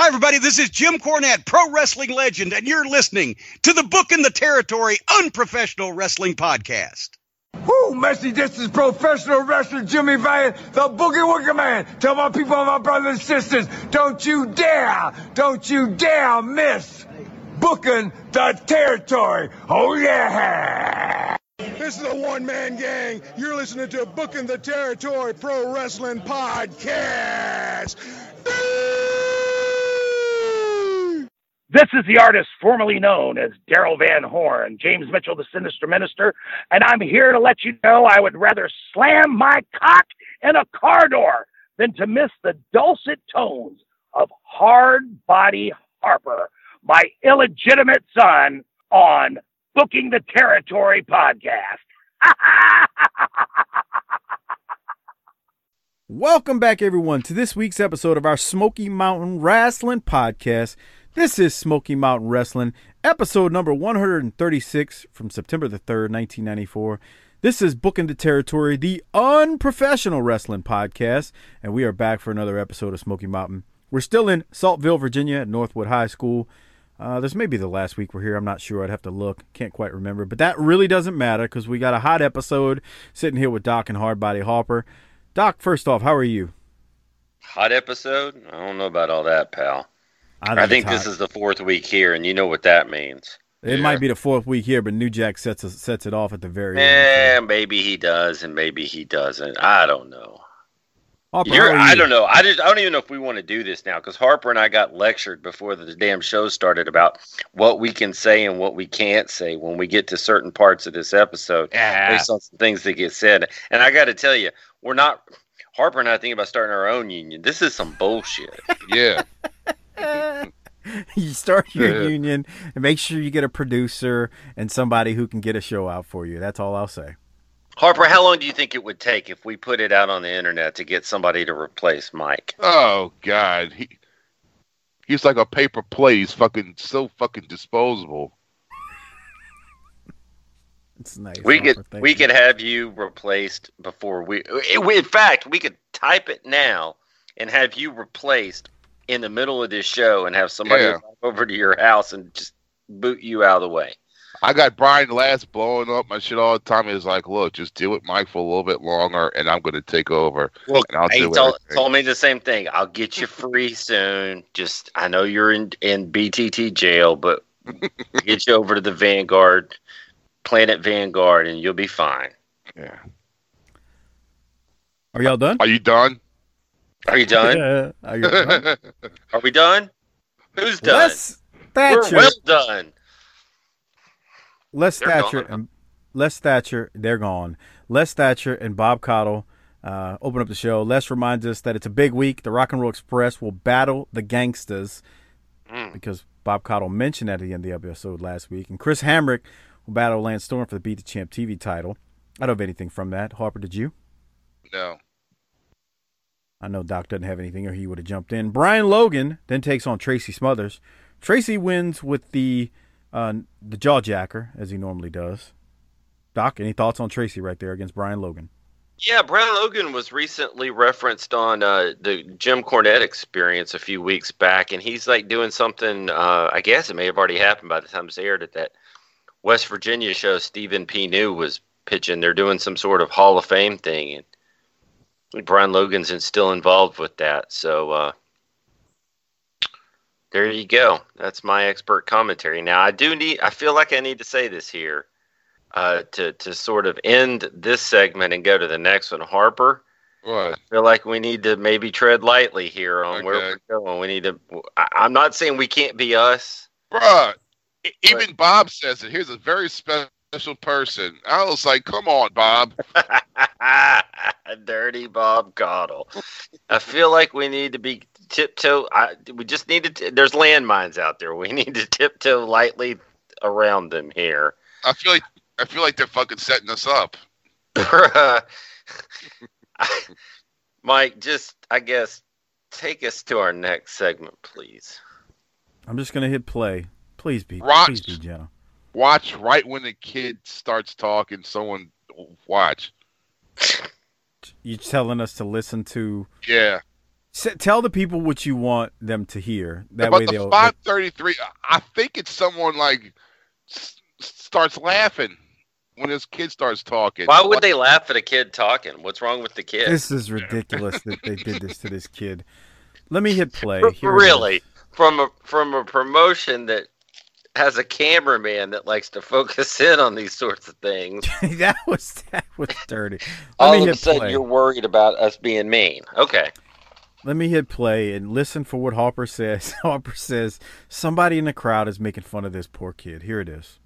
Hi, everybody. This is Jim Cornette, pro wrestling legend, and you're listening to the Booking the Territory Unprofessional Wrestling Podcast. Woo, messy? this is professional wrestler Jimmy Valiant, the Boogie Woogie Man. Tell my people, my brothers and sisters, don't you dare, don't you dare miss booking the territory. Oh, yeah. This is the one man gang. You're listening to Booking the Territory Pro Wrestling Podcast. This is the artist formerly known as Daryl Van Horn, James Mitchell, the Sinister Minister, and I'm here to let you know I would rather slam my cock in a car door than to miss the dulcet tones of Hard Body Harper, my illegitimate son, on Booking the Territory podcast. Welcome back, everyone, to this week's episode of our Smoky Mountain Wrestling Podcast. This is Smoky Mountain Wrestling, episode number 136 from September the 3rd, 1994. This is Booking the Territory, the unprofessional wrestling podcast, and we are back for another episode of Smoky Mountain. We're still in Saltville, Virginia at Northwood High School. Uh, this may be the last week we're here. I'm not sure. I'd have to look. Can't quite remember. But that really doesn't matter because we got a hot episode sitting here with Doc and Hardbody Harper. Doc, first off, how are you? Hot episode? I don't know about all that, pal. I I think this is the fourth week here, and you know what that means. It might be the fourth week here, but New Jack sets us, sets it off at the very end. Eh, maybe he does, and maybe he doesn't. I don't know. Harper, You're, how are I don't know. I just I don't even know if we want to do this now because Harper and I got lectured before the damn show started about what we can say and what we can't say when we get to certain parts of this episode Yeah. based on some things that get said. And I got to tell you, we're not. Harper and I think about starting our own union. This is some bullshit. Yeah. you start your Yeah. union and make sure you get a producer and somebody who can get a show out for you. That's all I'll say. Harper, how long do you think it would take if we put it out on the internet to get somebody to replace Mike? Oh God. He he's like a paper plate. He's fucking so fucking disposable. It's nice. We Harper. could Thank we you. could have you replaced before we. In fact, we could type it now and have you replaced in the middle of this show and have somebody Yeah. over to your house and just boot you out of the way. I got Brian Last blowing up my shit all the time. He's like, look, just deal with Mike for a little bit longer, and I'm gonna take over. Look, and I'll he do told, told me the same thing. I'll get you free soon. Just I know you're in in BTT jail, but get you over to the Vanguard, Planet Vanguard, and you'll be fine. Yeah. Are y'all done? Are you done? Are you done? Are you done? Are we done? Who's done? Les We're well done. Les They're Thatcher gone. and Les Thatcher, they're gone. Les Thatcher and Bob Caudle uh, open up the show. Les reminds us that it's a big week. The Rock and Roll Express will battle the Gangsters Mm. because Bob Caudle mentioned that at the end of the episode last week. And Chris Hamrick will battle Lance Storm for the Beat the Champ TV title. I don't have anything from that. Harper, did you? no. I know Doc doesn't have anything or he would have jumped in. Brian Logan then takes on Tracy Smothers. Tracy wins with the uh, the jawjacker as he normally does. Doc, any thoughts on Tracy right there against Brian Logan? Yeah, Brian Logan was recently referenced on uh, the Jim Cornette experience a few weeks back, and he's like doing something. Uh, I guess it may have already happened by the time it's aired at that West Virginia show. Stephen P. New was pitching. They're doing some sort of Hall of Fame thing, and Brian Logan's still involved with that. So uh, there you go. That's my expert commentary. Now I do need. I feel like I need to say this here uh, to to sort of end this segment and go to the next one. Harper, What? I feel like we need to maybe tread lightly here on where we're going. We need to. I, I'm not saying we can't be us. Bruh. Even Bob says it. Here's a very special person. I was like, come on, Bob. Dirty Bob Caudle. I feel like we need to be tiptoe. I, we just need to. There's landmines out there. We need to tiptoe lightly around them here. I feel like I feel like they're fucking setting us up. Mike, just I guess take us to our next segment, please. I'm just gonna hit play. Please be, Rock. please be gentle. Watch right when the kid starts talking. Someone watch. You telling us to listen to Yeah. S- tell the people what you want them to hear. That About way the they'll. 533, I think it's someone like s- starts laughing when this kid starts talking. Why would they laugh at a kid talking? What's wrong with the kid? This is ridiculous that they did this to this kid. Let me hit play. Here really, from a from a promotion that has a cameraman that likes to focus in on these sorts of things. that was that was dirty. All of a sudden, play. you're worried about us being mean. Okay. Let me hit play and listen for what Harper says. Harper says somebody in the crowd is making fun of this poor kid. Here it is.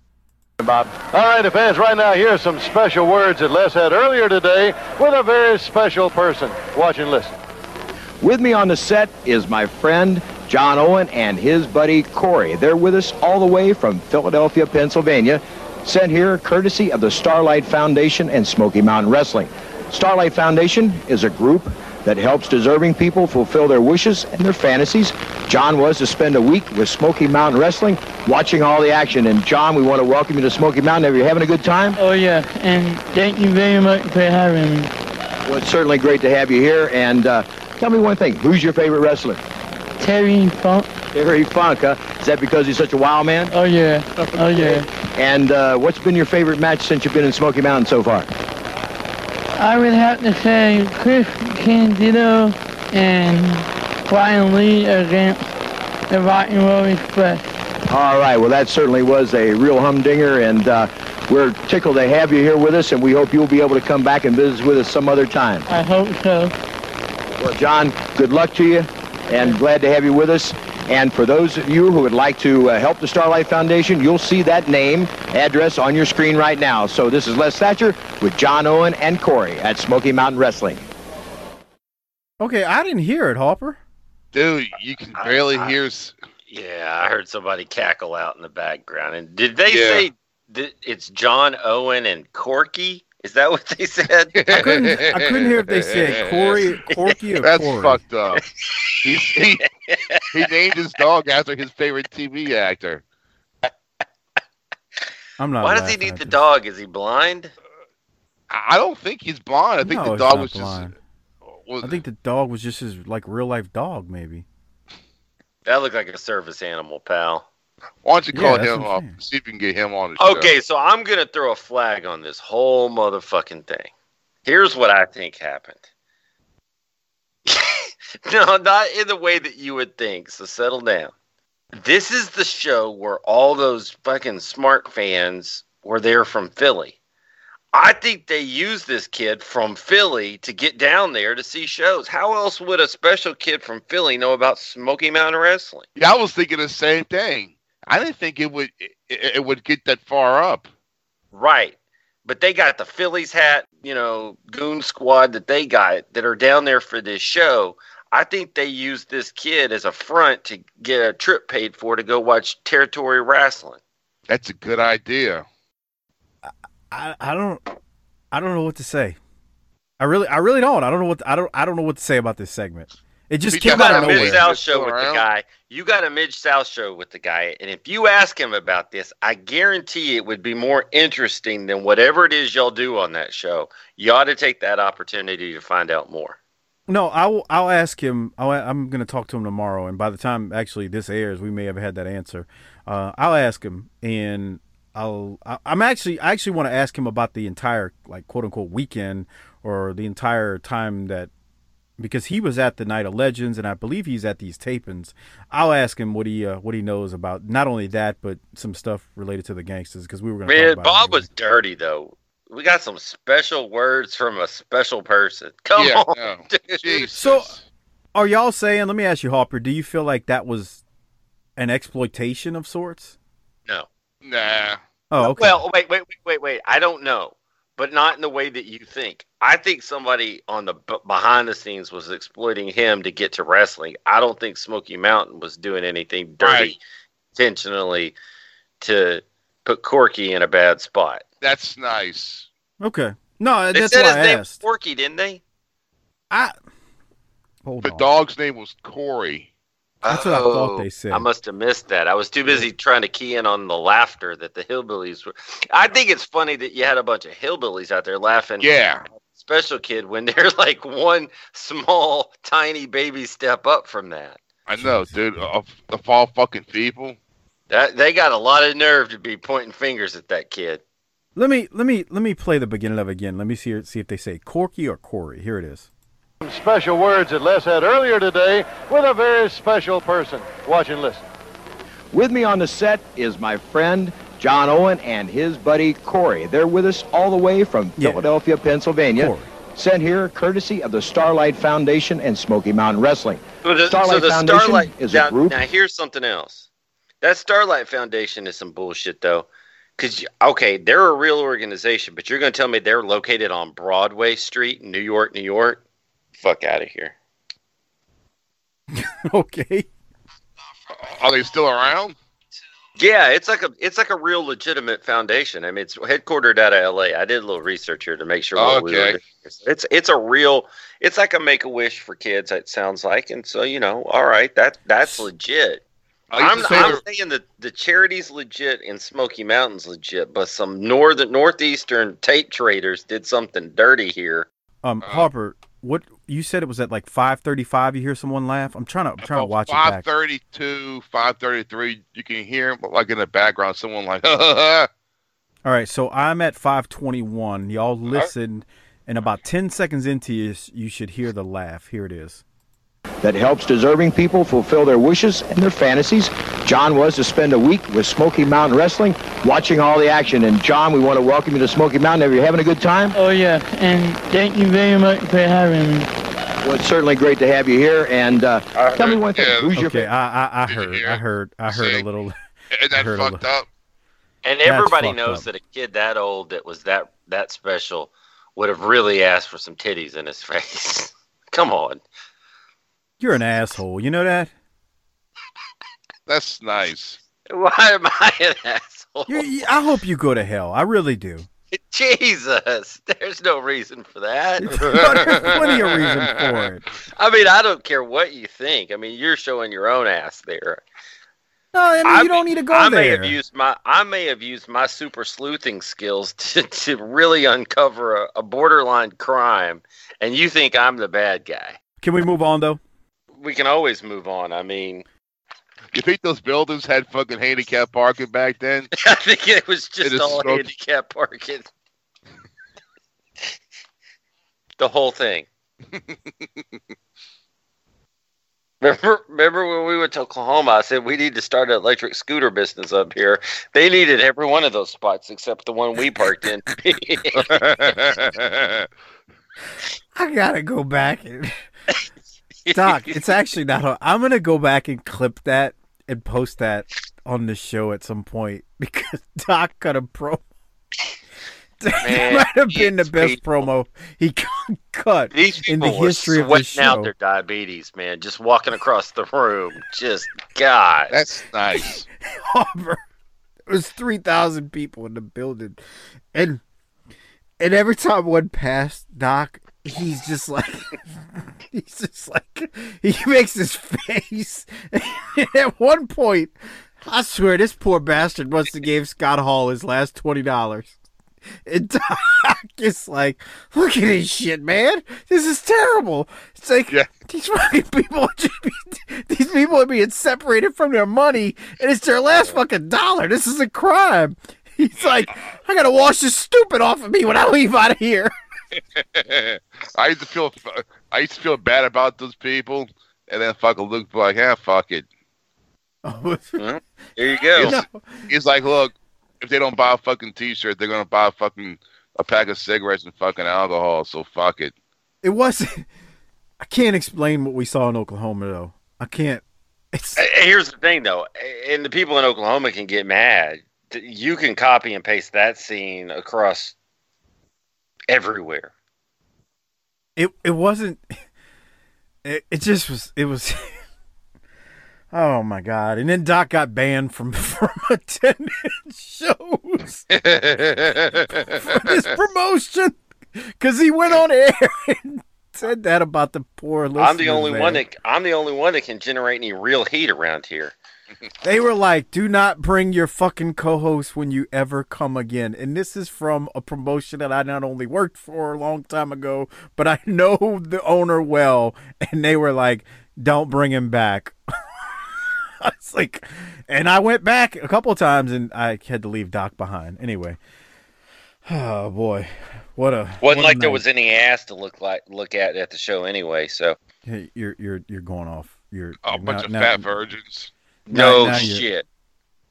Bob. All right, fans, right now, here's some special words that Les had earlier today with a very special person. Watch and listen. With me on the set is my friend John Owen and his buddy Corey. They're with us all the way from Philadelphia, Pennsylvania, sent here courtesy of the Starlight Foundation and Smoky Mountain Wrestling. Starlight Foundation is a group that helps deserving people fulfill their wishes and their fantasies. John was to spend a week with Smoky Mountain Wrestling, watching all the action. And John, we want to welcome you to Smoky Mountain. Are you having a good time? Oh yeah, and thank you very much for having me. Well, it's certainly great to have you here. And uh, tell me one thing: who's your favorite wrestler? Terry Funk. Terry Funk, huh? Is that because he's such a wild man? Oh yeah, oh yeah. And uh, what's been your favorite match since you've been in Smoky Mountain so far? I would have to say Chris Candido and Brian Lee against the Rock and Roll Express. All right. Well, that certainly was a real humdinger, and uh, we're tickled to have you here with us, and we hope you'll be able to come back and visit with us some other time. I hope so. Well, John, good luck to you, and glad to have you with us. And for those of you who would like to uh, help the Starlight Foundation, you'll see that name, address on your screen right now. So this is Les Thatcher with John Owen and Corey at Smoky Mountain Wrestling. Okay, I didn't hear it, Harper. Dude, you can barely hear. Yeah, I heard somebody cackle out in the background. And did they Yeah. say that it's John Owen and Corky? Is that what they said? I couldn't. I couldn't hear if they said Corey, Corky, or That's Corey. fucked up. He's, he, he named his dog after his favorite TV actor. I'm not. Why does he need the this. dog? Is he blind? I I don't think he's blind. I think No, the dog was blind. just. Was, I think the dog was just his like real life dog, maybe. That looked like a service animal, pal. Why don't you call that's him what up? saying. See if you can get him on the show. Okay, so I'm gonna throw a flag on this whole motherfucking thing. Here's what I think happened. no, not in the way that you would think. So settle down. This is the show where all those fucking smart fans were there from Philly. I think they used this kid from Philly to get down there to see shows. How else would a special kid from Philly know about Smoky Mountain Wrestling? Yeah, I was thinking the same thing. I didn't think it would it, it would get that far up. Right. But they got the Phillies hat, you know, goon squad that they got that are down there for this show. I think they used this kid as a front to get a trip paid for to go watch territory wrestling. That's a good idea. I, I don't I don't know what to say. I really I really don't. I don't know what I don't I don't know what to say about this segment. It just You came out of nowhere. Mid nowhere. South Just show go with the guy. You got a Mid South show with the guy, and if you ask him about this, I guarantee it would be more interesting than whatever it is y'all do on that show. You ought to take that opportunity to find out more. No, I'll I'll ask him. I'll, I'm going to talk to him tomorrow, and by the time actually this airs, we may have had that answer. Uh, I'll ask him, and I'll I- I'm actually I actually want to ask him about the entire like quote unquote weekend or the entire time that because he was at the Night of Legends, and I believe he's at these tapings. I'll ask him what he uh, what he knows about not only that but some stuff related to the gangsters because we were going to Man, talk about Bob it was dirty though. We got some special words from a special person. Come yeah, on, no. dude. Jesus. So- Are y'all saying? Let me ask you, Harper. Do you feel like that was an exploitation of sorts? No. nah. Oh, okay. Well, wait, wait, wait, wait, wait. I don't know, but not in the way that you think. I think somebody on the b- behind the scenes was exploiting him to get to wrestling. I don't think Smoky Mountain was doing anything dirty Right. intentionally to put Corky in a bad spot. That's nice. okay. No, They that's said why his I name was asked. Corky, didn't they? I hold The on. dog's name was Corey. That's what I thought oh, they said. I must have missed that. I was too busy trying to key in on the laughter that the hillbillies were. I think it's funny that you had a bunch of hillbillies out there laughing. Yeah. special kid when they're like one small, tiny baby step up from that. I know, dude. Uh, of, of all fucking people, That they got a lot of nerve to be pointing fingers at that kid. Let me let me let me play the beginning of it again. Let me see see if they say Corky or Corey. Here it is. Some special words that Les had earlier today with a very special person. Watch and listen. With me on the set is my friend John Owen and his buddy Corey. They're with us all the way from Yeah. Philadelphia, Pennsylvania. Corey. Sent here courtesy of the Starlight Foundation and Smoky Mountain Wrestling. So the, Starlight so the Foundation Starlight is now, a group. Now here's something else. That Starlight Foundation is some bullshit though. Cause okay, they're a real organization, but you're gonna tell me they're located on Broadway Street in New York, New York? Fuck out of here. okay. are they still around? Yeah, it's like a it's like a real legitimate foundation. I mean, it's headquartered out of L.A. I did a little research here to make sure. what we were Okay. doing. It's it's a real. It's like a Make a Wish for kids. It sounds like, and so you know, all right, that that's legit. I used I'm, say I'm saying that the charity's legit and Smoky Mountain's legit, but some northern northeastern tape traders did something dirty here. Um, Harper, what you said it was at like five thirty-five. You hear someone laugh? I'm trying to I'm trying to watch it Five back. thirty-two, five thirty-three. You can hear, but like in the background, someone like, "Uh, All right, so I'm at five twenty-one. Y'all listen, and about ten seconds into this, you should hear the laugh. Here it is. that helps deserving people fulfill their wishes and their fantasies. John was to spend a week with Smoky Mountain Wrestling, watching all the action. And John, we want to welcome you to Smoky Mountain. Are you having a good time? Oh yeah, and thank you very much for having me. Well, it's certainly great to have you here. And uh, tell me one thing: yeah, Who's your Okay, favorite? I I, I Did you heard I heard I heard a little. and that heard a fucked up. And everybody knows up. that a kid that old that was that that special would have really asked for some titties in his face. Come on. You're an asshole. You know that? That's nice. Why am I an asshole? You, you- I hope you go to hell. I really do. Jesus, there's no reason for that. There's plenty of reason for it. I mean, I don't care what you think. I mean, you're showing your own ass there. No, I mean, I you don't need to go I may have used my I may have used my super sleuthing skills to, to really uncover a, a borderline crime, and you think I'm the bad guy. Can we move on though? We can always move on. I mean, You think those buildings had fucking handicap parking back then? I think it was just is all smoke- handicap parking. the whole thing. Remember, remember when we went to Oklahoma? I said we need to start an electric scooter business up here. They needed every one of those spots except the one we parked in. I gotta go back and Doc. It's actually not. I'm gonna go back and clip that and post that on the show at some point because Doc cut a promo. that Man, might have been the best people. promo he cut These in the history of the show. sweating out their diabetes, man. Just walking across the room, just God. That's nice. Harvard. There was three thousand people in the building, and and every time one passed Doc, he's just like he's just like he makes his face. At one point, I swear this poor bastard must have gave Scott Hall his last twenty dollars. And Doc is like, look at this shit, man. This is terrible. It's like Yeah. these fucking people these people are being separated from their money, and it's their last fucking dollar. This is a crime. He's like, I gotta wash this stupid off of me when I leave out of here. I used to feel, I used to feel bad about those people, and then fucking Luke be like, "Yeah, fuck it." There you go. He's, he's like, "Look, if they don't buy a fucking T-shirt, they're gonna buy a fucking a pack of cigarettes and fucking alcohol. So fuck it." It wasn't. I can't explain what we saw in Oklahoma though. I can't. It's Here's the thing, though, and the people in Oklahoma can get mad. You can copy and paste that scene across everywhere. it. It wasn't. It, it just was. It was. Oh my god! And then Doc got banned from from attending shows for this promotion because he went on air and said that about the poor. I'm the only there. one that I'm the only one that can generate any real heat around here. They were like, "Do not bring your fucking co-host when you ever come again." And this is from a promotion that I not only worked for a long time ago, but I know the owner well, and they were like, "Don't bring him back." I was like, and I went back a couple times, and I had to leave Doc behind. Anyway, oh boy, what a Wasn't what a like there was any ass to look like look at at the show anyway. So Hey, you're you're you're going off. You're A you're bunch now- of now- fat virgins. No now you're- shit.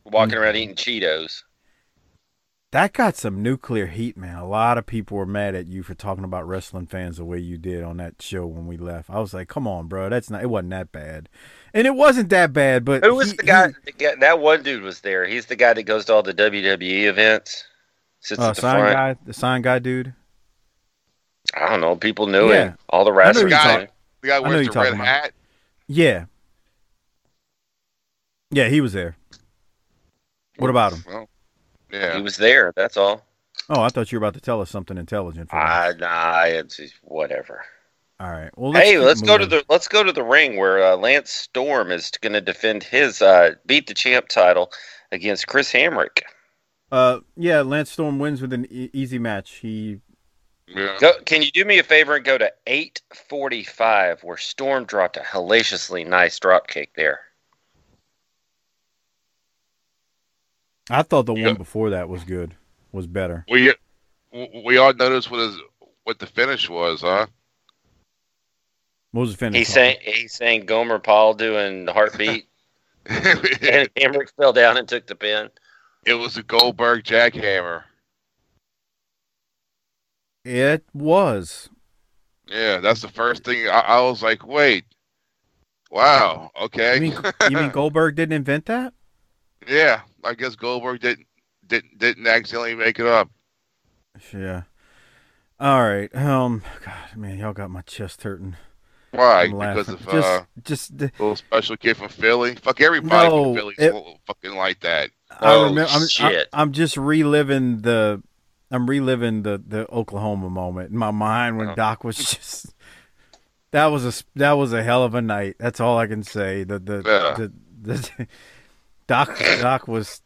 Walking around eating Cheetos. That got some nuclear heat, man. A lot of people were mad at you for talking about wrestling fans the way you did on that show when we left. I was like, "Come on, bro, that's not. It wasn't that bad, and it wasn't that bad." But Who was he- the guy, the guy? That one dude was there. He's the guy that goes to all the WWE events. Sits uh, at the sign front. guy, the sign guy dude. I don't know. People knew Yeah. him. All the I know wrestlers. who you're talking- The guy I know wears you're the red talking about. hat. Yeah, yeah, he was there. What about him? Well, yeah. He was there. That's all. Oh, I thought you were about to tell us something intelligent. For I once. nah. It's it's whatever. All right. Well, hey, let's go to the let's go to the ring where uh, Lance Storm is going to defend his uh, beat the champ title against Chris Hamrick. Uh, yeah, Lance Storm wins with an e- easy match. He yeah. Go, can you do me a favor and go to eight forty five where Storm dropped a hellaciously nice drop kick there. I thought the Yeah. one before that was good, was better. We we all noticed what his what the finish was, huh? What was the finish? He sang he sang Gomer Paul doing the heartbeat, and Hamrick fell down and took the pin. It was a Goldberg jackhammer. It was. Yeah, that's the first thing. I, I was like, wait, wow, okay. You mean, you mean Goldberg didn't invent that? yeah, I guess Goldberg didn't didn't didn't accidentally make it up. Yeah. All right. Um. God, man, y'all got my chest hurting. Why? Because of just, uh, just. the- little special kid from Philly. Fuck everybody No, from Philly's it- fucking like that. I Oh, remember. I'm, I'm, shit. I'm just reliving the. I'm reliving the the Oklahoma moment in my mind when Oh. Doc was just. That was a that was a hell of a night. That's all I can say. The the Yeah. the, the Doc Doc was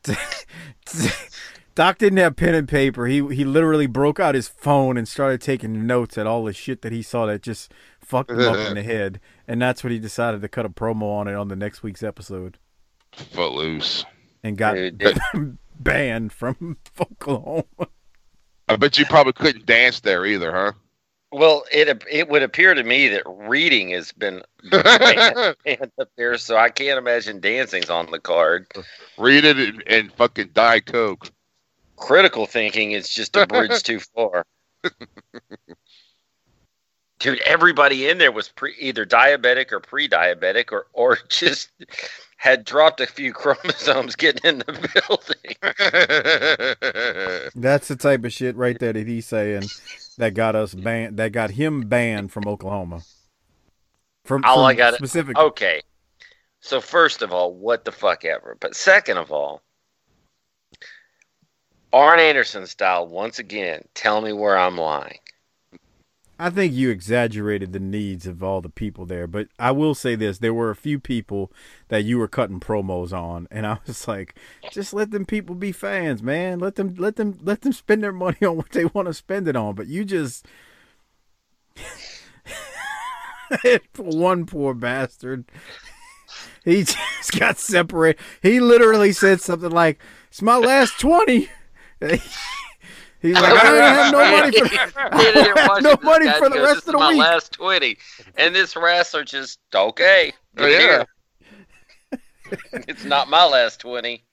Doc didn't have pen and paper. He he literally broke out his phone and started taking notes at all the shit that he saw that just fucked him up in the head. And that's what he decided to cut a promo on it on the next week's episode Footloose. and got banned from Oklahoma. I bet you probably couldn't dance there either, huh? Well, it it would appear to me that reading has been up there, so I can't imagine dancing's on the card. Read it and, and fucking die coke. Critical thinking is just a bridge too far. Dude, everybody in there was pre, either diabetic or pre-diabetic, or or just had dropped a few chromosomes getting in the building. That's the type of shit right there that he's saying that got us banned. That got him banned from Oklahoma. From, All from I got specific. Okay. So first of all, what the fuck ever. But second of all, Arn Anderson style once again. Tell me where I'm lying. I think you exaggerated the needs of all the people there, but I will say this: there were a few people that you were cutting promos on, and I was like, just let them people be fans, man. Let them, let them, let them spend their money on what they want to spend it on. But you just one poor bastard. He just got separated. He literally said something like, "It's my last 20. He's like, I don't have no money for He I did don't it have watching no money for the rest "This of is the my week. last twenty, and this wrestler just okay. Oh, yeah. it's not my last twenty.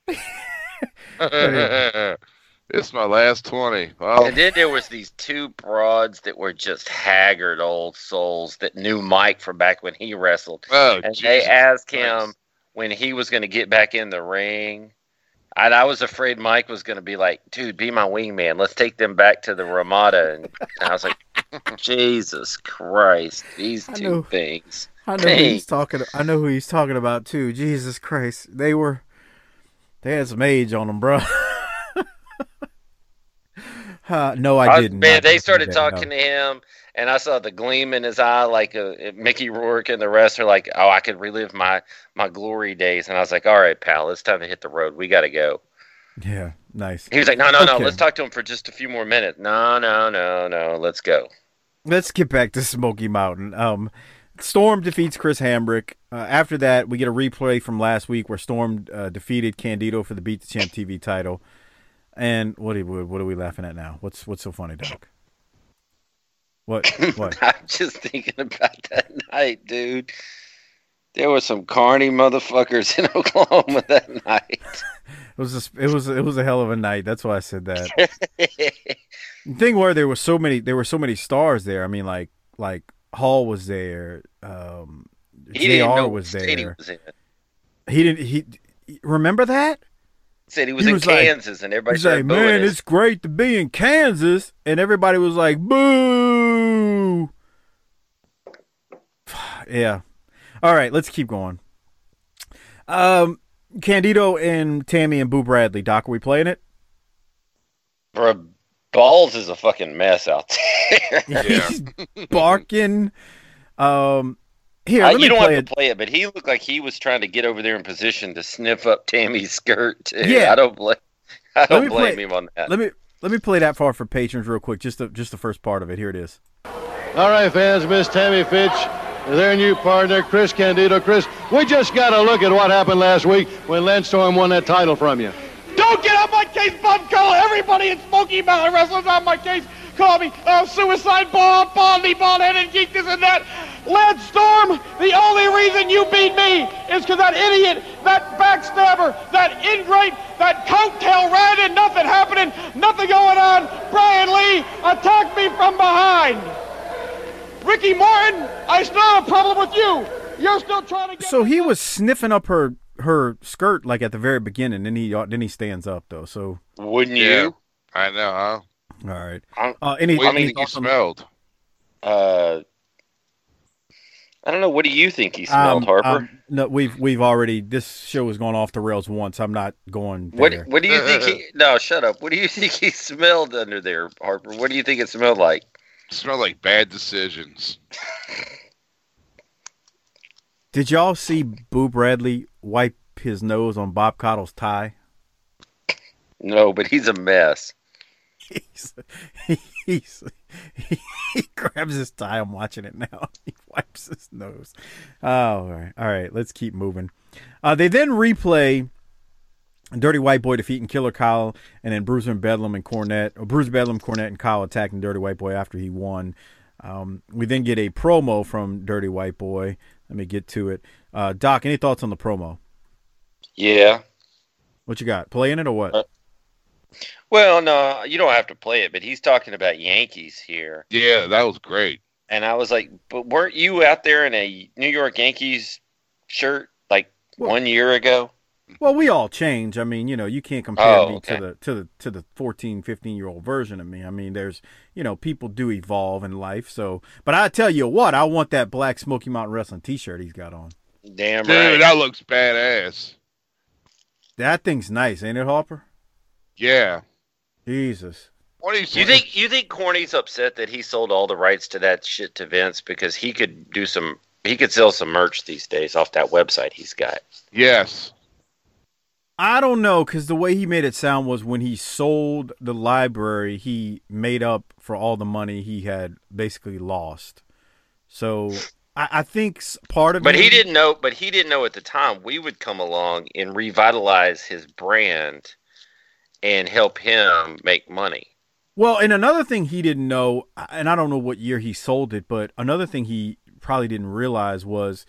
it's my last 20. Well, And then there was these two broads that were just haggard old souls that knew Mike from back when he wrestled. oh, and they Jesus asked Christ. him when he was going to get back in the ring. And I was afraid Mike was going to be like, dude, be my wingman. Let's take them back to the Ramada. And I was like, Jesus Christ, these I two know. things. I know who he's talking. I know who he's talking about too. Jesus Christ, they were, they had some age on them, bro. Uh, no, I, I was- didn't. Man, Not they started that, talking to him, and I saw the gleam in his eye, like uh, Mickey Rourke and the rest are like, "Oh, I could relive my my glory days." And I was like, "All right, pal, it's time to hit the road. We got to go." Yeah, nice. He was like, "No, no, no. Okay. Let's talk to him for just a few more minutes." No, no, no, no. Let's go. Let's get back to Smoky Mountain. Um, Storm defeats Chris Hamrick. Uh, after that, we get a replay from last week where Storm uh, defeated Candido for the Beat the Champ TV title. And what are we, what are we laughing at now? What's what's so funny, Doc? What what? I'm just thinking about that night, dude. There were some carny motherfuckers in Oklahoma that night. It was a, it was it was a hell of a night. That's why I said that. the thing where there were so many there were so many stars there. I mean, like like Hall was there. Um, Jr. was there. was. He didn't. He remember that. Said he was He in was like- Kansas, and everybody was like, man, us." it's great to be in Kansas, and everybody was like, boo. Yeah. All right, let's keep going. Um, Candido and Tammy and Boo Bradley. Doc, are we playing it? Bro, balls is a fucking mess out there. He's barking. Um, here, Uh, let me you don't play have it. to play it, but he looked like he was trying to get over there in position to sniff up Tammy's skirt. Too. Yeah. I don't blame. I don't blame play- him on that. Let me let me play that far for patrons real quick. Just the just the first part of it. Here it is. All right, fans, Miss Tammy Fytch, their new partner, Chris Candido. Chris, we just got to look at what happened last week when Lance Storm won that title from you. Don't get on my case, Bob Caudle. Everybody in Smoky Mountain Wrestling's on my case. Call me uh, suicide ball, baldy, bald-headed geek, this and that. Lance Storm, the only reason you beat me is because that idiot, that backstabber, that ingrate, that coattail riding, nothing happening, nothing going on. Brian Lee attacked me from behind. Ricky Morton, I still have a problem with you. You're still trying to get. So he was sniffing up her her skirt like at the very beginning, then he then he stands up though. So Wouldn't Yeah. you? I know, huh? all right. I'm- Uh, any, What do you think he thoughts smelled? Uh, I don't know. What do you think he smelled, Um, Harper? um, no, we've we've already this show has gone off the rails once. I'm not going what there. What do you think he? No, shut up. What do you think he smelled under there, Harper? What do you think it smelled like? Smelled like bad decisions. Did y'all see Boo Bradley wipe his nose on Bob Caudle's tie? No, but he's a mess. He's, he's he, he grabs his tie. I'm watching it now. He wipes his nose. Oh, all right, all right. Let's keep moving. Uh, they then replay Dirty White Boy defeating Killer Kyle, and then Bruiser and Bedlam and Cornette, or Bruiser Bedlam, Cornette, and Kyle attacking Dirty White Boy after he won. Um, we then get a promo from Dirty White Boy. Let me get to it. Uh, Doc, any thoughts on the promo? Yeah. What you got? Playing it or what? Uh, Well, no, you don't have to play it, but he's talking about Yankees here. Yeah, that was great. And I was like, but weren't you out there in a New York Yankees shirt like one year ago? Well, we all change. I mean, you know, you can't compare Oh, me okay. to the to the to the 14, 15 year old version of me. I mean, there's, you know, people do evolve in life. So, but I tell you what, I want that black Smoky Mountain Wrestling T-shirt he's got on. Damn Dude, right. that looks badass. That thing's nice, ain't it, Hopper? Yeah. Jesus. What do you You think you think Corny's upset that he sold all the rights to that shit to Vince because he could do some he could sell some merch these days off that website he's got. Yes. I don't know because the way he made it sound was when he sold the library, he made up for all the money he had basically lost. So I, I think part of But it- he didn't know but he didn't know at the time we would come along and revitalize his brand and help him make money. Well, and another thing he didn't know, and I don't know what year he sold it, but another thing he probably didn't realize was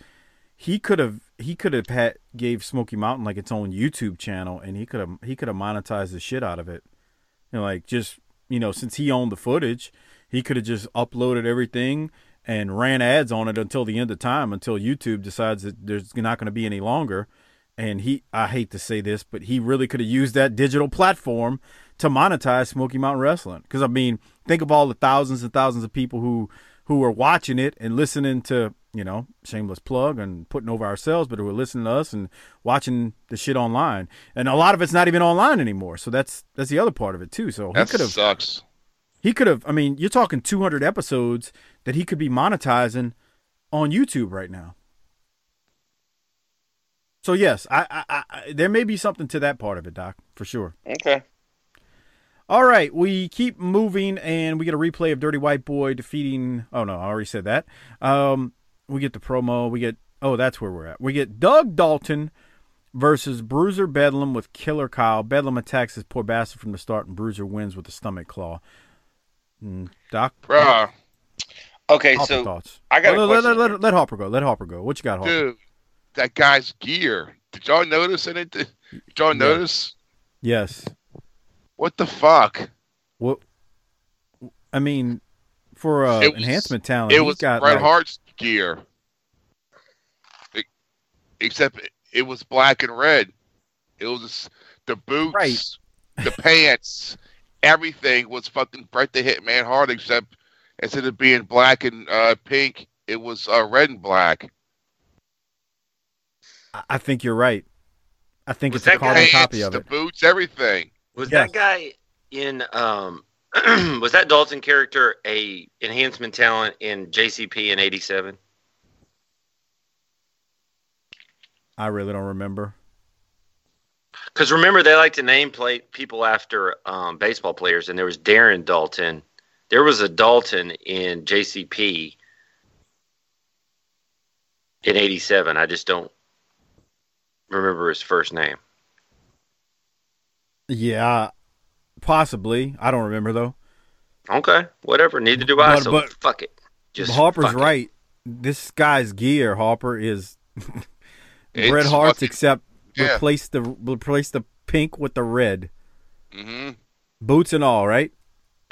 he could have he could have had gave Smoky Mountain like its own YouTube channel, and he could have he could have monetized the shit out of it. and like just you know, since he owned the footage, he could have just uploaded everything and ran ads on it until the end of time, until YouTube decides that there's not going to be any longer. And he, I hate to say this, but he really could have used that digital platform to monetize Smoky Mountain Wrestling. Because I mean, think of all the thousands and thousands of people who who are watching it and listening to, you know, shameless plug and putting over ourselves, but who are listening to us and watching the shit online. And a lot of it's not even online anymore. So that's that's the other part of it too. So he That could have sucks. He could have. I mean, you're talking 200 episodes that he could be monetizing on YouTube right now. So yes, I, I, I there may be something to that part of it, Doc, for sure. Okay. All right, we keep moving, and we get a replay of Dirty White Boy defeating. Oh no, I already said that. Um, we get the promo. We get. Oh, that's where we're at. We get Doug Dalton versus Bruiser Bedlam with Killer Kyle. Bedlam attacks his poor bastard from the start, and Bruiser wins with the stomach claw. Mm, Doc, Bruh. Okay, Hopper so thoughts. I got let, let, let, let, Hopper go. Let Hopper go. What you got, Hopper? Dude, that guy's gear. Did y'all notice anything? Did y'all notice? Yes. What the fuck? What? I mean, for uh, was- enhancement talent, It he's was got Bret like, Hart's gear. It- except it, it was black and red. It was the boots, Right. the pants, everything was fucking Bret the Hitman Hart, except instead of being black and uh, pink, it was uh, red and black. I- I think you're right. I think Was it's a carbon copy Pants, of the it. boots, everything. Was Yes. that guy in um was that Dalton character a enhancement talent in JCP in '87? I really don't remember. Because remember, they like to name play people after um, baseball players, and there was Darren Dalton. There was a Dalton in JCP in '87. I just don't remember his first name. Yeah, possibly. I don't remember though. Okay, whatever. Neither do I. But- so but- fuck it. Just Harper's fuck it. right. This guy's gear, Harper, is It's Bret Hart's, fucking- except yeah. replace the replace the pink with the red Mm-hmm. boots and all. Right?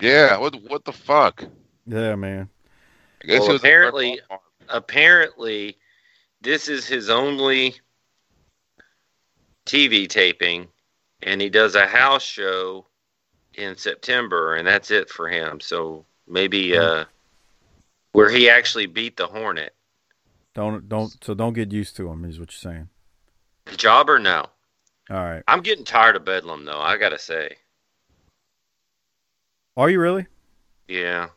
Yeah. What what the fuck? Yeah, man. I guess Well, it was a Bret apparently- apparently this is his only TV taping and he does a house show in September and that's it for him. So maybe uh where he actually beat the Hornet. Don't don't so don't get used to him. Is what you're saying. Jobber no. All right. I'm getting tired of Bedlam though, I got to say. Are you really? Yeah.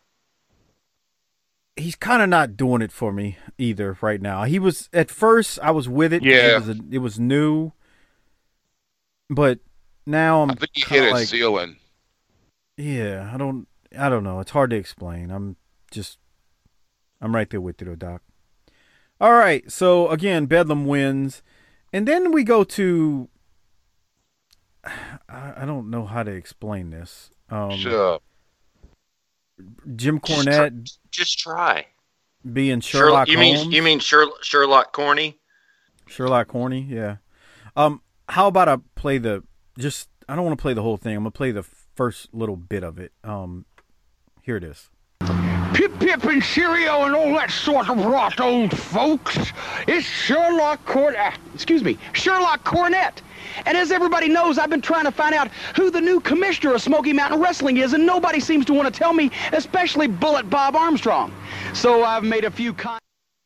He's kind of not doing it for me either right now. He was at first. I was with it. Yeah. It was, a, it was new, but now I'm I think he hit a like, ceiling. Yeah, I don't. I don't know. It's hard to explain. I'm just. I'm right there with you, though, Doc. All right. So again, Bedlam wins, and then we go to. I, I don't know how to explain this. Um, Sure. Jim Just try- Cornette Just try. being Sherlock you Holmes. mean you mean Sherlock, Sherlock Corny? Sherlock Horny, yeah. Um, how about I play the just? I don't want to play the whole thing. I'm gonna play the first little bit of it. Um, here it is. Pip Pip and Cheerio and all that sort of rot, old folks. It's Sherlock Cornette. Excuse me, Sherlock Cornette. And as everybody knows, I've been trying to find out who the new commissioner of Smoky Mountain Wrestling is, and nobody seems to want to tell me, especially Bullet Bob Armstrong. So I've made a few con-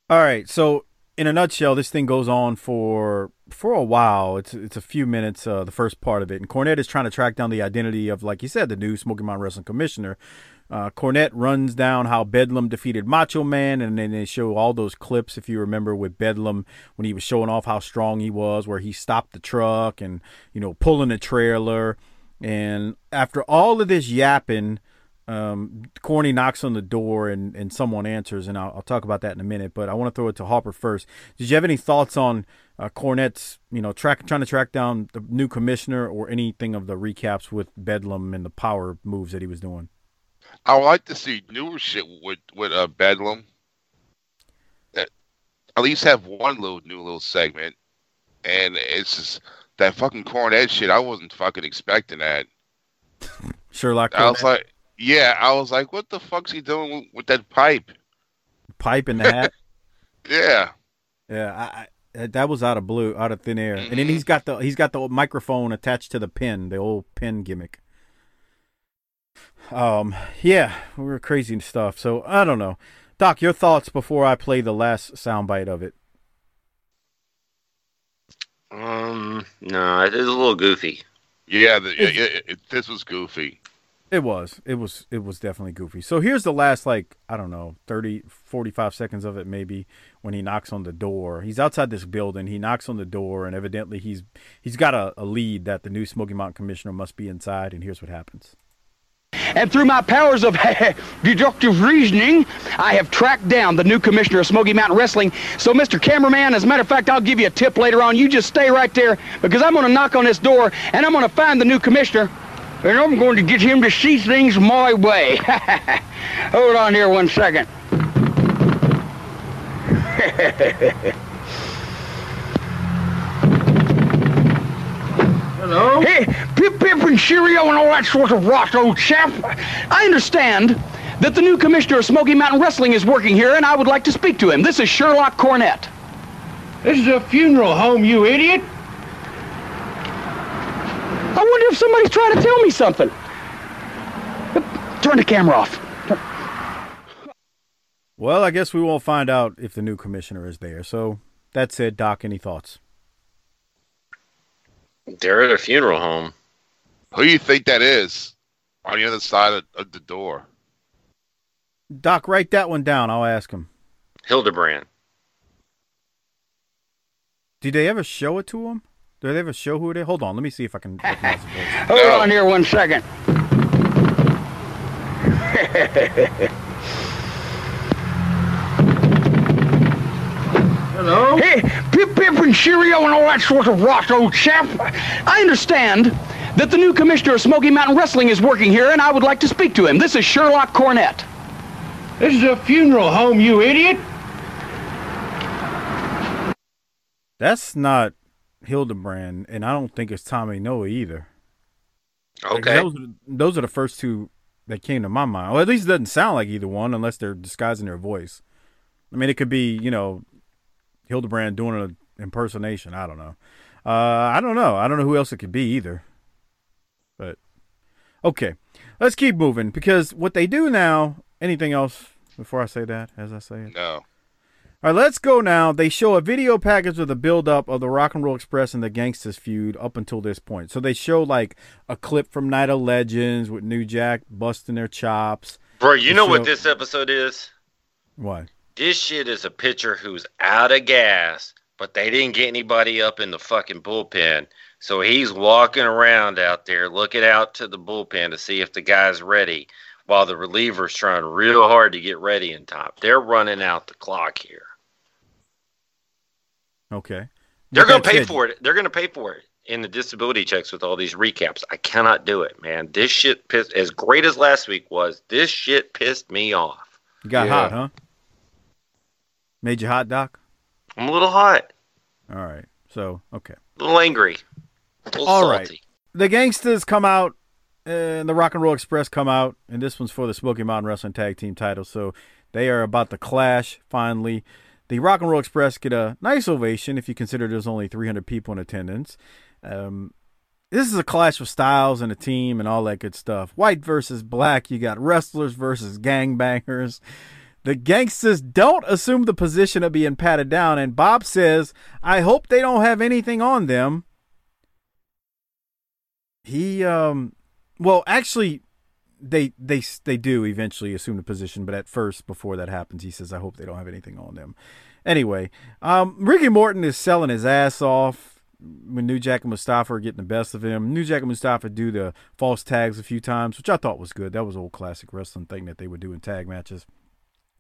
All right. So in a nutshell, this thing goes on for for a while. It's it's a few minutes. Uh, the first part of it, and Cornette is trying to track down the identity of, like you said, the new Smoky Mountain Wrestling Commissioner. Uh, Cornette runs down how Bedlam defeated Macho Man, and then they show all those clips, if you remember, with Bedlam when he was showing off how strong he was, where he stopped the truck and you know pulling the trailer. And after all of this yapping, um, Corny knocks on the door and, and someone answers, and I'll, I'll talk about that in a minute. But I want to throw it to Harper first. Did you have any thoughts on uh, Cornette's, you know, track trying to track down the new commissioner, or anything of the recaps with Bedlam and the power moves that he was doing? I would like to see newer shit with with uh, Bedlam. That at least have one little new little segment, and it's just that fucking Cornette shit. I wasn't fucking expecting that. Sherlock I was like, yeah, I was like, what the fuck's he doing with, with that pipe? pipe in the hat. Yeah, yeah, I, I, that was out of blue, out of thin air. And then he's got the he's got the microphone attached to the pin, the old pin gimmick. Um, yeah, we were crazy and stuff. So I don't know, Doc. Your thoughts before I play the last soundbite of it? Um, no, it is a little goofy. yeah, the, yeah, yeah, it, this was goofy. It was. It was it was definitely goofy. So here's the last like, I don't know, 30 45 seconds of it maybe when he knocks on the door. He's outside this building. He knocks on the door and evidently he's he's got a, a lead that the new Smoky Mountain commissioner must be inside and here's what happens. And through my powers of deductive reasoning, I have tracked down the new commissioner of Smoky Mountain Wrestling. So, Mr. Cameraman, as a matter of fact, I'll give you a tip later on. You just stay right there because I'm going to knock on this door and I'm going to find the new commissioner and I'm going to get him to see things my way. Hold on here one second. Hello? Hey, pip pip and cheerio and all that sort of rot, old chap. I understand that the new commissioner of Smoky Mountain Wrestling is working here, and I would like to speak to him. This is Sherlock Cornette. This is a funeral home, you idiot. I wonder if somebody's trying to tell me something. Turn the camera off. Well, I guess we won't find out if the new commissioner is there. So that's it, Doc. Any thoughts? They're at a funeral home. Who do you think that is on the other side of, of the door? Doc, write that one down. I'll ask him. Hildebrand. Did they ever show it to him? Did they have a show who it is? Hold on, let me see if I can recognize the voice. Hold on here one second. Hello? Hey, pip pip and cheerio and all that sort of rot, old chap. I understand that the new commissioner of Smoky Mountain Wrestling is working here, and I would like to speak to him. This is Sherlock Cornette. This is a funeral home, you idiot. That's not Hildebrand, and I don't think it's Tommy Noah either. Like, Okay. those, are, those are the first two that came to my mind. Or at least it doesn't sound like either one unless they're disguising their voice. I mean, it could be, you know, Hildebrand doing an impersonation. I don't know. Uh, I don't know. I don't know who else it could be either. But, okay. Let's keep moving because what they do now, anything else before I say that, as I say it? No. All right, let's go now. They show a video package of the build-up of the Rock and Roll Express and the Gangsters feud up until this point. So they show like a clip from Night of Legends with New Jack busting their chops. Bro, you They know show- what this episode is? What? This shit is a pitcher who's out of gas, but they didn't get anybody up in the fucking bullpen. So he's walking around out there looking out to the bullpen to see if the guy's ready while the reliever's trying real hard to get ready in top. They're running out the clock here. Okay. They're going to pay said- for it. They're going to pay for it in the disability checks with all these recaps. I cannot do it, man. This shit pissed as great as last week was. This shit pissed me off. You got Yeah. hot, huh? Made you hot, Doc? I'm a little hot, All right. So, okay. a little angry, a little All salty. right. The Gangsters come out, and the Rock and Roll Express come out, and this one's for the Smoky Mountain Wrestling Tag Team title. So they are about to clash finally. The Rock and Roll Express get a nice ovation if you consider there's only 300 people in attendance. Um, this is a clash of styles and a team and all that good stuff. White versus black. You got wrestlers versus gangbangers. The gangsters don't assume the position of being patted down, and Bob says, I hope they don't have anything on them. He, um, well, actually, they they they do eventually assume the position, but at first, before that happens, he says, "I hope they don't have anything on them." Anyway, um, Ricky Morton is selling his ass off when New Jack and Mustafa are getting the best of him. New Jack and Mustafa do the false tags a few times, which I thought was good. That was old classic wrestling thing that they would do in tag matches.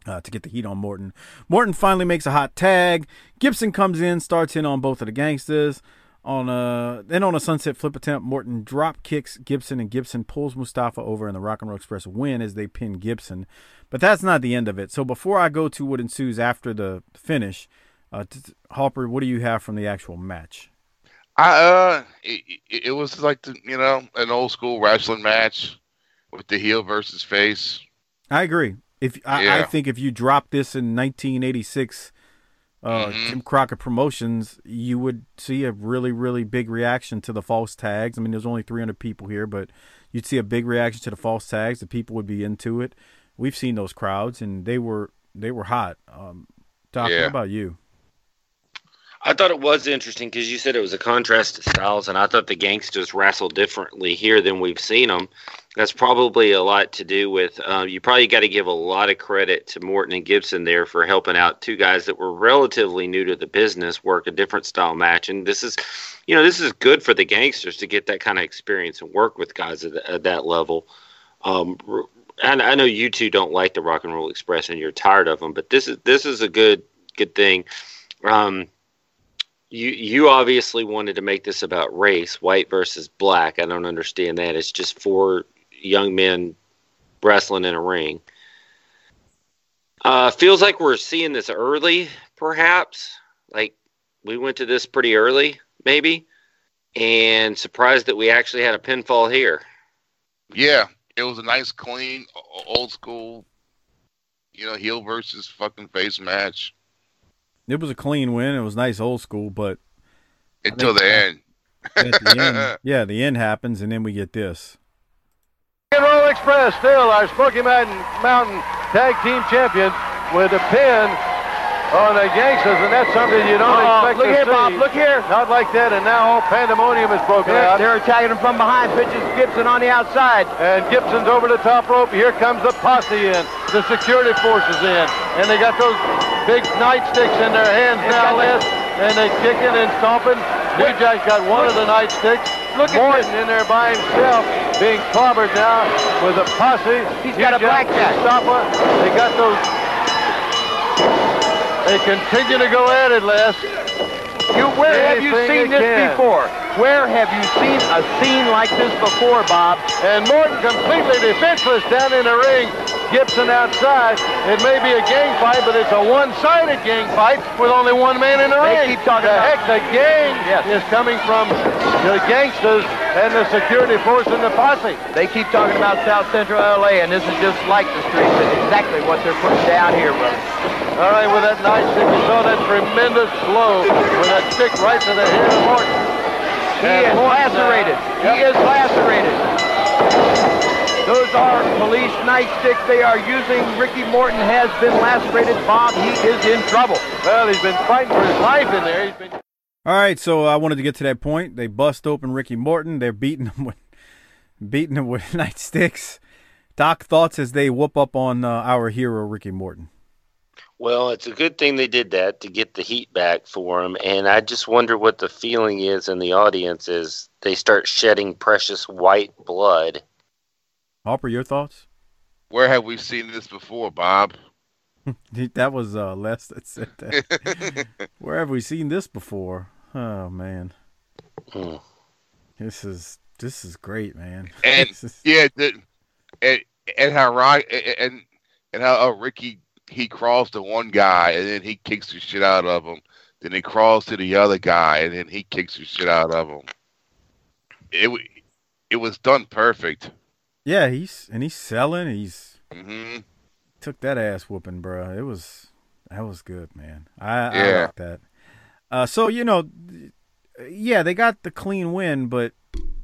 Uh, to get the heat on Morton. Morton finally makes a hot tag. Gibson comes in, starts in on both of the gangsters. On a then on a sunset flip attempt, Morton drop kicks Gibson, and Gibson pulls Mustafa over, and the Rock and Roll Express win as they pin Gibson. But that's not the end of it. So before I go to what ensues after the finish, uh, Hopper, what do you have from the actual match? I uh, it, it, was like the you know an old school wrestling match with the heel versus face. I agree. If I, I think if you dropped this in 1986, uh, Jim Crockett Promotions, you would see a really, really big reaction to the false tags. I mean, there's only 300 people here, but you'd see a big reaction to the false tags. The people would be into it. We've seen those crowds, and they were they were hot. Um, Doc, Yeah. what about you? I thought it was interesting because you said it was a contrast to styles, and I thought the gangsters wrestle differently here than we've seen them. That's probably a lot to do with. Uh, you probably got to give a lot of credit to Morton and Gibson there for helping out two guys that were relatively new to the business work a different style match, and this is, you know, this is good for the gangsters to get that kind of experience and work with guys at, at that level. Um, and I know you two don't like the Rock and Roll Express and you're tired of them, but this is this is a good good thing. Um, you you obviously wanted to make this about race, white versus black. I don't understand that. It's just four young men wrestling in a ring. Uh, feels like we're seeing this early, perhaps. Like we went to this pretty early, maybe, and surprised that we actually had a pinfall here. Yeah, it was a nice, clean, old school, you know, heel versus fucking face match. It was a clean win. It was nice old school, but until the end. at the end, yeah, the end happens, and then we get this. Rock and Roll Express still our Smoky Mountain, Mountain Tag Team Champions with a pin on the Gangsters, and that's something you don't Uh-oh. expect Look to here, see. Bob, look here. Not like that, and now all pandemonium is broken They're, out. they're attacking him from behind. Pitches Gibson on the outside. And Gibson's over the top rope. Here comes the posse in. The security forces in. And they got those big nightsticks in their hands now, Les. And they kicking and stomping. New Jack's got one of the nightsticks. Look at Morton in there by himself, being clobbered now with a posse. He's got a blackjack. Stopper. They got those. They continue to go at it, Les. You, where have you seen this can. before? Where have you seen a scene like this before, Bob? And Morton completely defenseless down in the ring. Gibson outside. It may be a gang fight, but it's a one-sided gang fight with only one man in the They ring. keep talking the about- heck, the gang Yes. is coming from the gangsters and the security force and the posse. They keep talking about South Central LA, and this is just like the streets. It's exactly what they're putting down here, brother. All right, with that nice you saw that tremendous blow with that kick right to the head of Morton. He is lacerated. He is lacerated. Those are police nightsticks they are using. Ricky Morton has been lacerated. Bob, he is in trouble. Well, he's been fighting for his life in there. He's been All right, so I wanted to get to that point. They bust open Ricky Morton. They're beating him with beating him with nightsticks. Doc thoughts as they whoop up on uh, our hero Ricky Morton. Well, it's a good thing they did that to get the heat back for him, and I just wonder what the feeling is in the audience as they start shedding precious white blood. Harper, your thoughts? Where have we seen this before, Bob? that was uh, Les that said that. Where have we seen this before? Oh man, Hmm. this is this is great, man. And is- yeah, the, and and how Rock and and how uh, Ricky he crawls to one guy and then he kicks the shit out of him. Then he crawls to the other guy and then he kicks the shit out of him. It it was done perfect. yeah, he's and he's selling. He's hmm took that ass whooping, bro. It was that was good, man. I, I like that. Uh, so you know, yeah, they got the clean win, but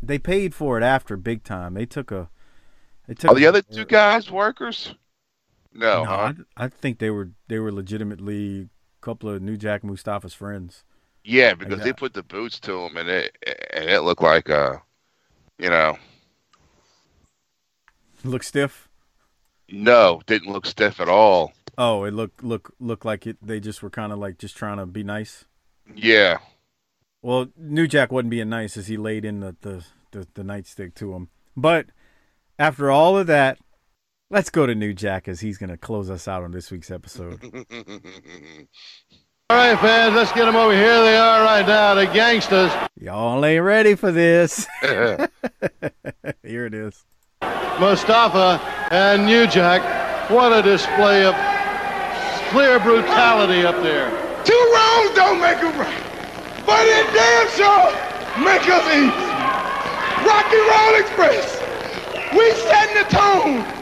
they paid for it after big time. They took a. They took Are the a- other two guys workers? No, No, huh? I, I think they were they were legitimately a couple of New Jack Mustafa's friends. Yeah, because Like they put the boots to him and it and it looked like uh, you know, Look stiff. no, didn't look stiff at all. Oh, it looked look looked like it. They just were kind of like just trying to be nice. Yeah, Well, New Jack wasn't being nice as he laid in the the, the, the nightstick to him. But after all of that, let's go to New Jack as he's going to close us out on this week's episode. All right, fans, let's get them over here. They are right now, the gangsters. Y'all ain't ready for this. Here it is. Mustafa and New Jack. What a display of clear brutality up there. Two wrongs don't make a right, but it damn sure make us easy. Rocky Roll Express, we setting the tone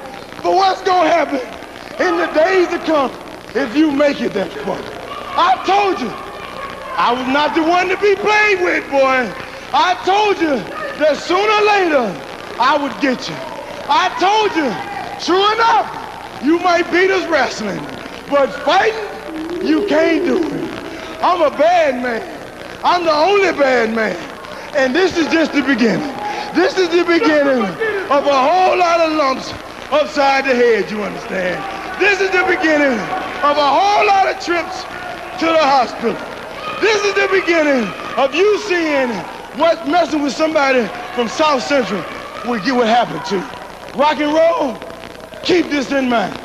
for what's gonna happen in the days to come if you make it that far. I told you, I was not the one to be played with, boy. I told you that sooner or later I would get you. I told you, true enough, you might beat us wrestling, but fighting, you can't do it. I'm a bad man. I'm the only bad man. And this is just the beginning. This is the beginning of a whole lot of lumps upside the head, you understand? This is the beginning of a whole lot of trips to the hospital. This is the beginning of you seeing what messing with somebody from South Central will get what happened to. Rock and roll, keep this in mind.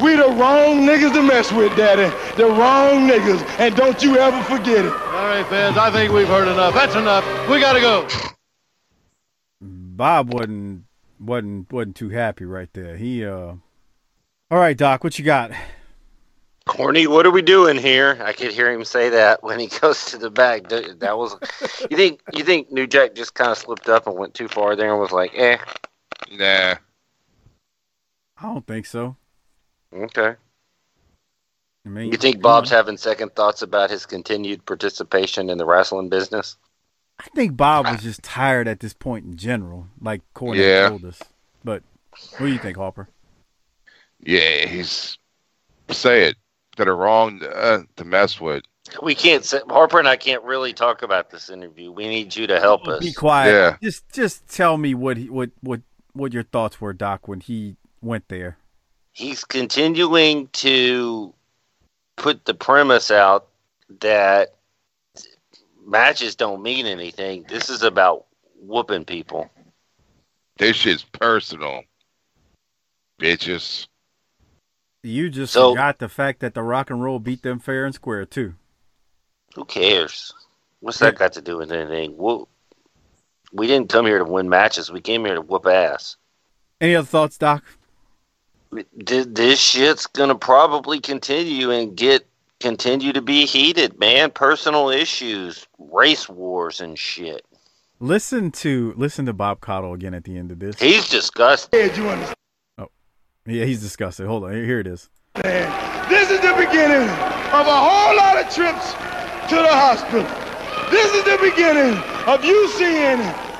We the wrong niggas to mess with, Daddy. The wrong niggas. And don't you ever forget it. All right, fans, I think we've heard enough. That's enough. We got to go. Bob wasn't wasn't wasn't too happy right there. He uh All right, Doc, what you got? Corny, what are we doing here? I could hear him say that when he goes to the back. That was you think you think New Jack just kind of slipped up and went too far there and was like, eh. Nah. I don't think so. Okay. I mean, You think Bob's having second thoughts about his continued participation in the wrestling business? I think Bob was just tired at this point in general, like Cornette Yeah. told us. But what do you think, Harper? Yeah, he's say it. That are wrong uh, to mess with. We can't say, Harper and I can't really talk about this interview. We need you to help us. Be quiet. Yeah. Just just tell me what he, what what what your thoughts were, Doc, when he went there. He's continuing to put the premise out that matches don't mean anything. This is about whooping people. This shit's personal. Bitches. You just So- forgot the fact that the rock and roll beat them fair and square too. Who cares? What's that got to do with anything? Whoop. We didn't come here to win matches. We came here to whoop ass. Any other thoughts, Doc? This shit's gonna probably continue and get continue to be heated, man. Personal issues, race wars, and shit. Listen to listen to Bob Caudle again at the end of this. He's disgusted. You understand? Oh, yeah, he's disgusted. Hold on, here it is. Man, This is the beginning of a whole lot of trips to the hospital. This is the beginning of you seeing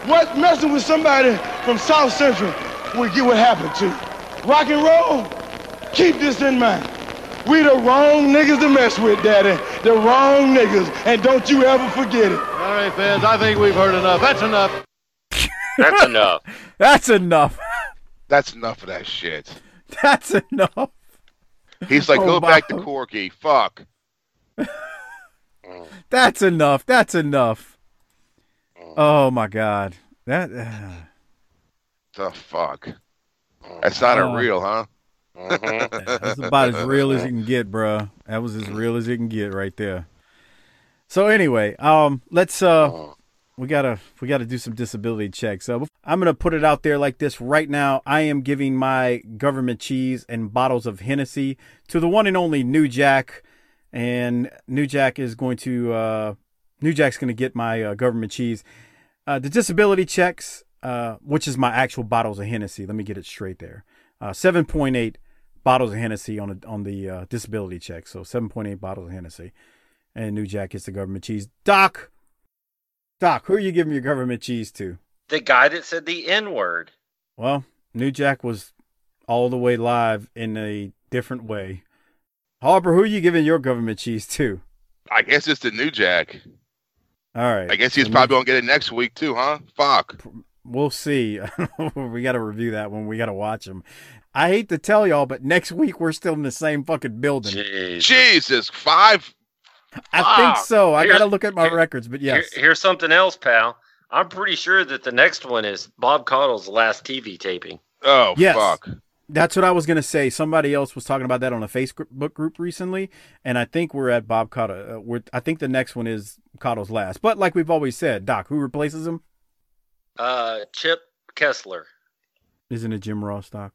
what messing with somebody from South Central will get what happened to. Rock and roll, keep this in mind. We the wrong niggas to mess with, Daddy. The wrong niggas. And don't you ever forget it. All right, fans, I think we've heard enough. That's enough. That's enough. That's enough. That's enough of that shit. That's enough. He's like, Oh, go back to Corky. Fuck. That's enough. That's enough. Oh my God. That uh, The fuck. That's not Oh. a real, huh? That's about as real as you can get, bruh. That was as real as you can get right there. So anyway, um, let's uh, we gotta we gotta do some disability checks. So I'm gonna put it out there like this right now. I am giving my government cheese and bottles of Hennessy to the one and only New Jack, and New Jack is going to uh, New Jack's gonna get my uh, government cheese. Uh, the disability checks, uh, which is my actual bottles of Hennessy. Let me get it straight there. Uh, 7.8 bottles of Hennessy on the on the uh, disability check. So 7.8 bottles of Hennessy, and New Jack gets the government cheese. Doc, Doc, who are you giving your government cheese to? The guy that said the N word. Well, New Jack was all the way live in a different way. Harper, who are you giving your government cheese to? I guess it's the new Jack. All right. I guess he's So probably gonna get it next week too, huh? Fuck. We'll see. we got to review that one. We got to watch them. I hate to tell y'all, but next week we're still in the same fucking building. Jesus, five. I think so. I Here's- got to look at my records, but yes. Here- here's something else, pal. I'm pretty sure that the next one is Bob Caudle's last TV taping. Oh yes. fuck. That's what I was going to say. Somebody else was talking about that on a Facebook group recently, and I think we're at Bob Caudle. Uh, we're, I think the next one is Caudle's last. But like we've always said, Doc, who replaces him? Uh, Chip Kessler. Isn't it Jim Ross, Doc?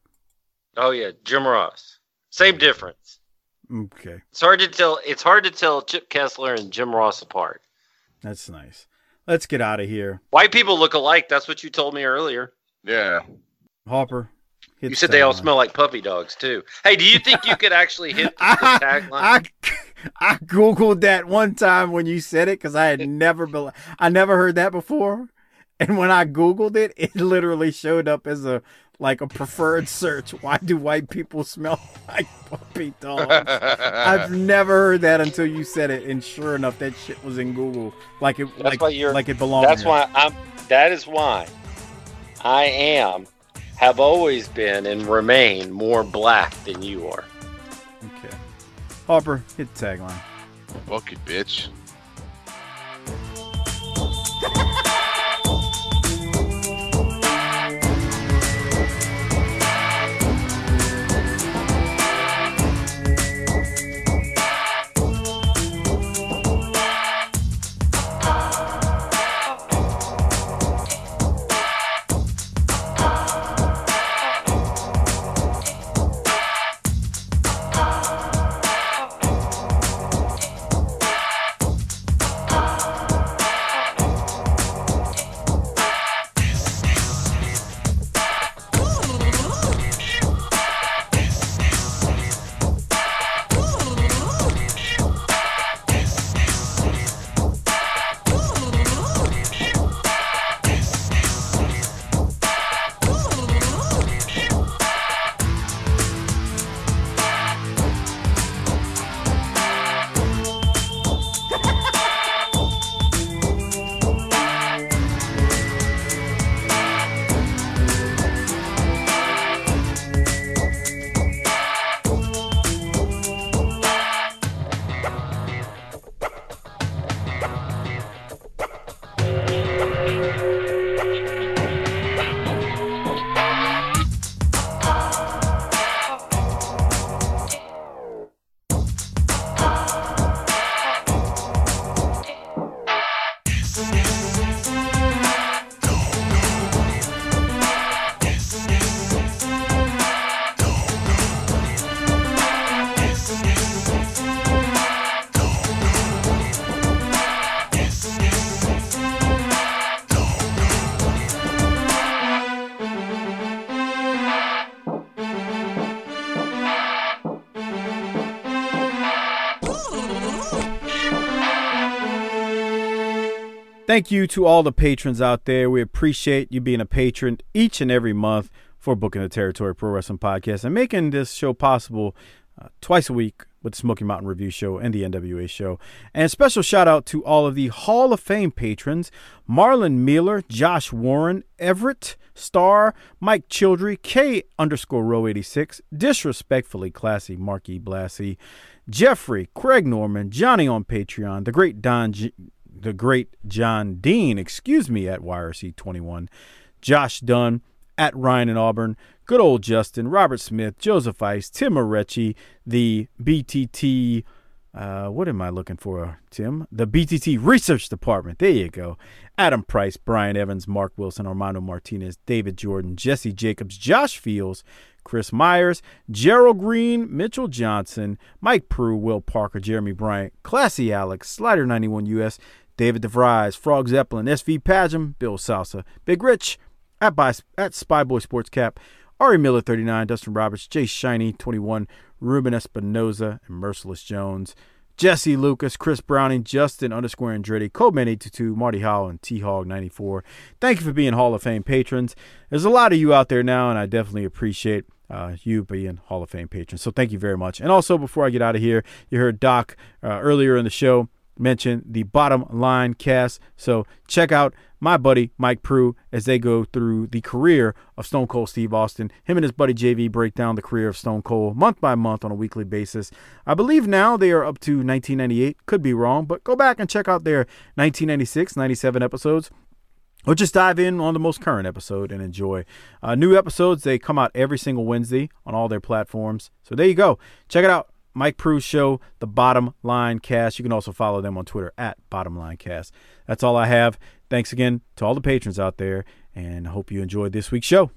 Oh yeah, Jim Ross. Same difference. Okay, It's hard to tell. It's hard to tell Chip Kessler and Jim Ross apart. that's nice. Let's get out of here. White people look alike. That's what you told me earlier. Yeah. Hopper. You said they all sound. smell like puppy dogs too. Hey, do you think you could actually hit the, the tagline? I I googled that one time when you said it because I had never bel I never heard that before, and when I googled it, it literally showed up as a like a preferred search. Why do white people smell like puppy dogs? I've never heard that until you said it, and sure enough, that shit was in Google. Like it, That's like, why you're. like it belonged. That's there. why I'm. That is why I am, have always been, and remain more black than you are. Okay, Harper, hit tagline. Fuck it, bitch. Thank you to all the patrons out there. We appreciate you being a patron each and every month for Booking the Territory Pro Wrestling Podcast and making this show possible uh, twice a week with the Smoky Mountain Review Show and the NWA Show. And special shout out to all of the Hall of Fame patrons Marlon Mealer, Josh Warren, Everett, Star, Mike Childry, K underscore row 86, Disrespectfully Classy, Marky Blassie, Jeffrey, Craig Norman, Johnny on Patreon, the great Don, G- the great John Dean, excuse me, at YRC21, Josh Dunn, at Ryan and Auburn, good old Justin, Robert Smith, Joseph Ice, Tim Arechi, the BTT, uh, what am I looking for, Tim? The BTT Research Department. There you go. Adam Price, Brian Evans, Mark Wilson, Armando Martinez, David Jordan, Jesse Jacobs, Josh Fields, Chris Myers, Gerald Green, Mitchell Johnson, Mike Prue, Will Parker, Jeremy Bryant, Classy Alex, Slider 91 US, David DeVries, Frog Zeppelin, SV Pagem, Bill Salsa, Big Rich, at, by, at Spyboy Sports Cap, Ari Miller 39, Dustin Roberts, Jay Shiny 21, Ruben Espinoza, and Merciless Jones, Jesse Lucas, Chris Browning, Justin underscore Andretti, Coleman 822, Marty Howell, and T Hog 94. Thank you for being Hall of Fame patrons. There's a lot of you out there now, and I definitely appreciate uh, you being Hall of Fame patrons. So thank you very much. And also, before I get out of here, you heard Doc uh, earlier in the show mention the bottom line cast. So check out my buddy Mike Prue as they go through the career of Stone Cold Steve Austin. Him and his buddy JV break down the career of Stone Cold month by month on a weekly basis. I believe now they are up to 1998. Could be wrong, but go back and check out their 1996, 97 episodes. Or just dive in on the most current episode and enjoy. Uh, new episodes, they come out every single Wednesday on all their platforms. So there you go. Check it out. Mike Prue's show, The Bottom Line Cast. You can also follow them on Twitter at Bottom Line Cast. That's all I have. Thanks again to all the patrons out there, and I hope you enjoyed this week's show.